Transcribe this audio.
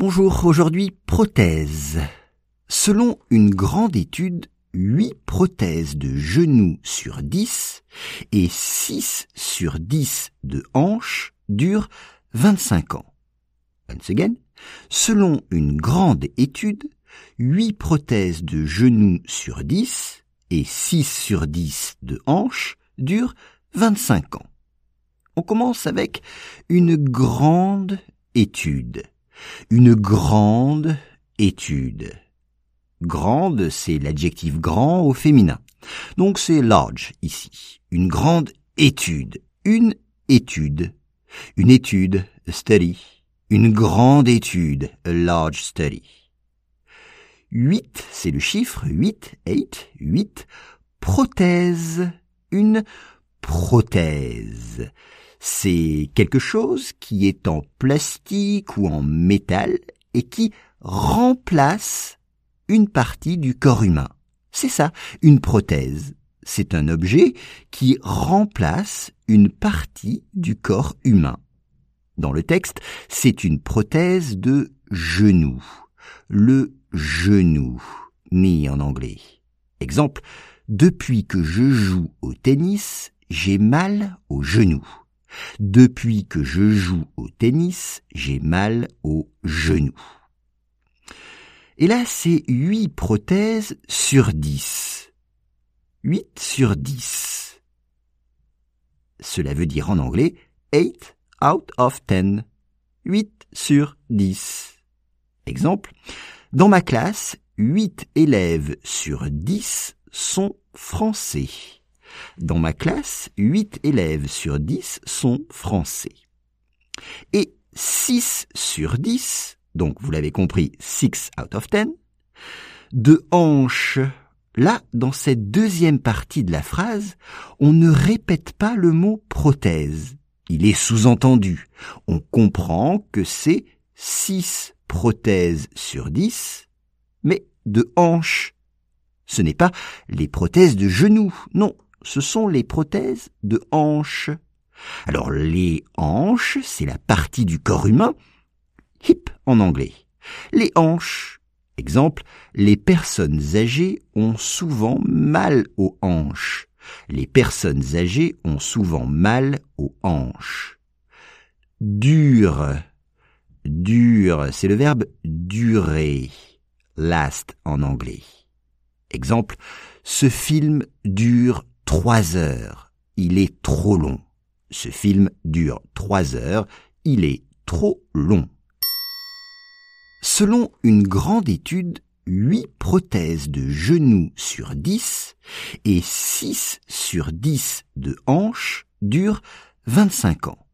Bonjour, aujourd'hui prothèse. Selon une grande étude, 8 prothèses de genoux sur 10 et 6 sur 10 de hanches durent 25 ans. Once again, selon une grande étude, 8 prothèses de genoux sur 10 et 6 sur 10 de hanches durent 25 ans. On commence avec une grande étude une grande étude. Grande, c'est l'adjectif grand au féminin. Donc c'est large ici. Une grande étude. Une étude. Une étude, a study. Une grande étude, a large study. 8, c'est le chiffre 8, 8, 8. Prothèse, une prothèse c'est quelque chose qui est en plastique ou en métal et qui remplace une partie du corps humain. C'est ça, une prothèse. C'est un objet qui remplace une partie du corps humain. Dans le texte, c'est une prothèse de genou. Le genou, ni en anglais. Exemple, depuis que je joue au tennis, j'ai mal au genou. Depuis que je joue au tennis, j'ai mal au genou. Et là, c'est 8 prothèses sur 10. 8 sur 10. Cela veut dire en anglais 8 out of 10. 8 sur 10. Exemple, dans ma classe, 8 élèves sur 10 sont français. Dans ma classe, 8 élèves sur 10 sont français. Et 6 sur 10, donc vous l'avez compris, 6 out of 10, de hanches. Là, dans cette deuxième partie de la phrase, on ne répète pas le mot prothèse. Il est sous-entendu. On comprend que c'est 6 prothèses sur 10, mais de hanches. Ce n'est pas les prothèses de genoux, non, ce sont les prothèses de hanches. Alors les hanches, c'est la partie du corps humain, hip en anglais. Les hanches, exemple, les personnes âgées ont souvent mal aux hanches. Les personnes âgées ont souvent mal aux hanches. Dur. Dur, c'est le verbe durer. Last en anglais. Exemple, ce film dure trois heures. Il est trop long. Ce film dure trois heures. Il est trop long. Selon une grande étude, huit prothèses de genoux sur dix et six sur dix de hanches durent 25 ans.